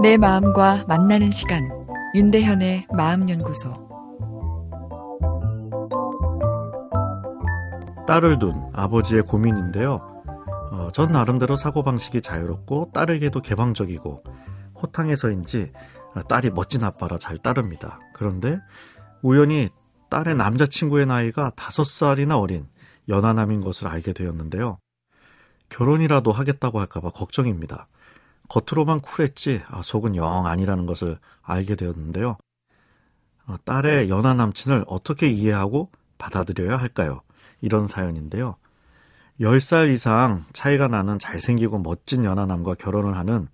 내 마음과 만나는 시간 윤대현의 마음연구소 딸을 둔 아버지의 고민인데요. 어, 전 나름대로 사고방식이 자유롭고 딸에게도 개방적이고 호탕해서인지 딸이 멋진 아빠라 잘 따릅니다. 그런데 우연히 딸의 남자친구의 나이가 다섯 살이나 어린 연하남인 것을 알게 되었는데요. 결혼이라도 하겠다고 할까봐 걱정입니다. 겉으로만 쿨했지 아, 속은 영 아니라는 것을 알게 되었는데요. 어, 딸의 연하 남친을 어떻게 이해하고 받아들여야 할까요? 이런 사연인데요. 10살 이상 차이가 나는 잘생기고 멋진 연하남과 결혼을 하는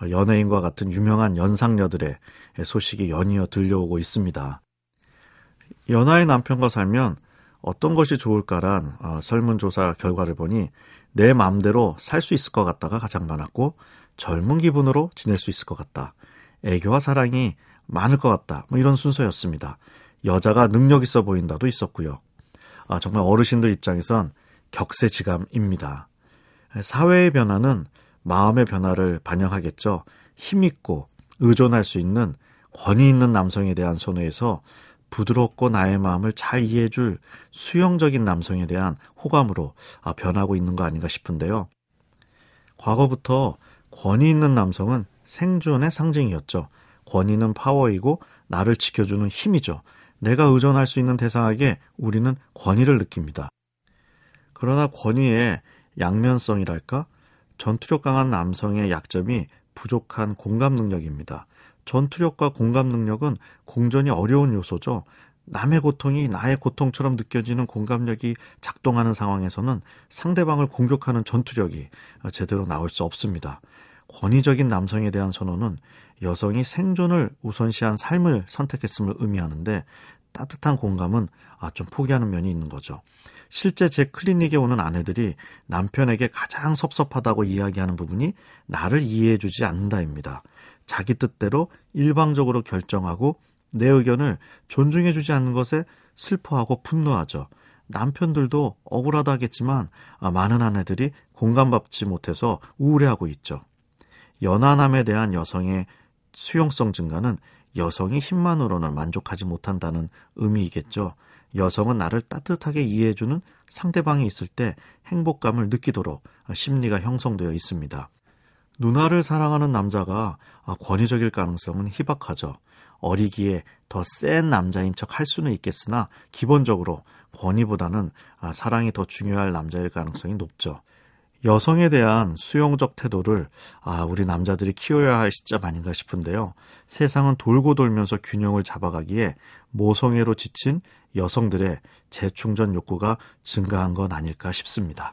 어, 연예인과 같은 유명한 연상녀들의 소식이 연이어 들려오고 있습니다. 연하의 남편과 살면 어떤 것이 좋을까란 어, 설문조사 결과를 보니 내 마음대로 살 수 있을 것 같다가 가장 많았고 젊은 기분으로 지낼 수 있을 것 같다. 애교와 사랑이 많을 것 같다. 뭐 이런 순서였습니다. 여자가 능력 있어 보인다도 있었고요. 아, 정말 어르신들 입장에선 격세지감입니다. 사회의 변화는 마음의 변화를 반영하겠죠. 힘있고 의존할 수 있는 권위 있는 남성에 대한 선호에서 부드럽고 나의 마음을 잘 이해해줄 수용적인 남성에 대한 호감으로 아, 변하고 있는 거 아닌가 싶은데요. 과거부터 권위 있는 남성은 생존의 상징이었죠. 권위는 파워이고 나를 지켜주는 힘이죠. 내가 의존할 수 있는 대상에게 우리는 권위를 느낍니다. 그러나 권위의 양면성이랄까? 전투력 강한 남성의 약점이 부족한 공감 능력입니다. 전투력과 공감 능력은 공존이 어려운 요소죠. 남의 고통이 나의 고통처럼 느껴지는 공감력이 작동하는 상황에서는 상대방을 공격하는 전투력이 제대로 나올 수 없습니다. 권위적인 남성에 대한 선호는 여성이 생존을 우선시한 삶을 선택했음을 의미하는데 따뜻한 공감은 아, 좀 포기하는 면이 있는 거죠. 실제 제 클리닉에 오는 아내들이 남편에게 가장 섭섭하다고 이야기하는 부분이 나를 이해해주지 않는다입니다. 자기 뜻대로 일방적으로 결정하고 내 의견을 존중해주지 않는 것에 슬퍼하고 분노하죠. 남편들도 억울하다 하겠지만 아, 많은 아내들이 공감받지 못해서 우울해하고 있죠. 연하남에 대한 여성의 수용성 증가는 여성이 힘만으로는 만족하지 못한다는 의미이겠죠. 여성은 나를 따뜻하게 이해해주는 상대방이 있을 때 행복감을 느끼도록 심리가 형성되어 있습니다. 누나를 사랑하는 남자가 권위적일 가능성은 희박하죠. 어리기에 더 센 남자인 척 할 수는 있겠으나 기본적으로 권위보다는 사랑이 더 중요할 남자일 가능성이 높죠. 여성에 대한 수용적 태도를 아, 우리 남자들이 키워야 할 시점 아닌가 싶은데요. 세상은 돌고 돌면서 균형을 잡아가기에 모성애로 지친 여성들의 재충전 욕구가 증가한 건 아닐까 싶습니다.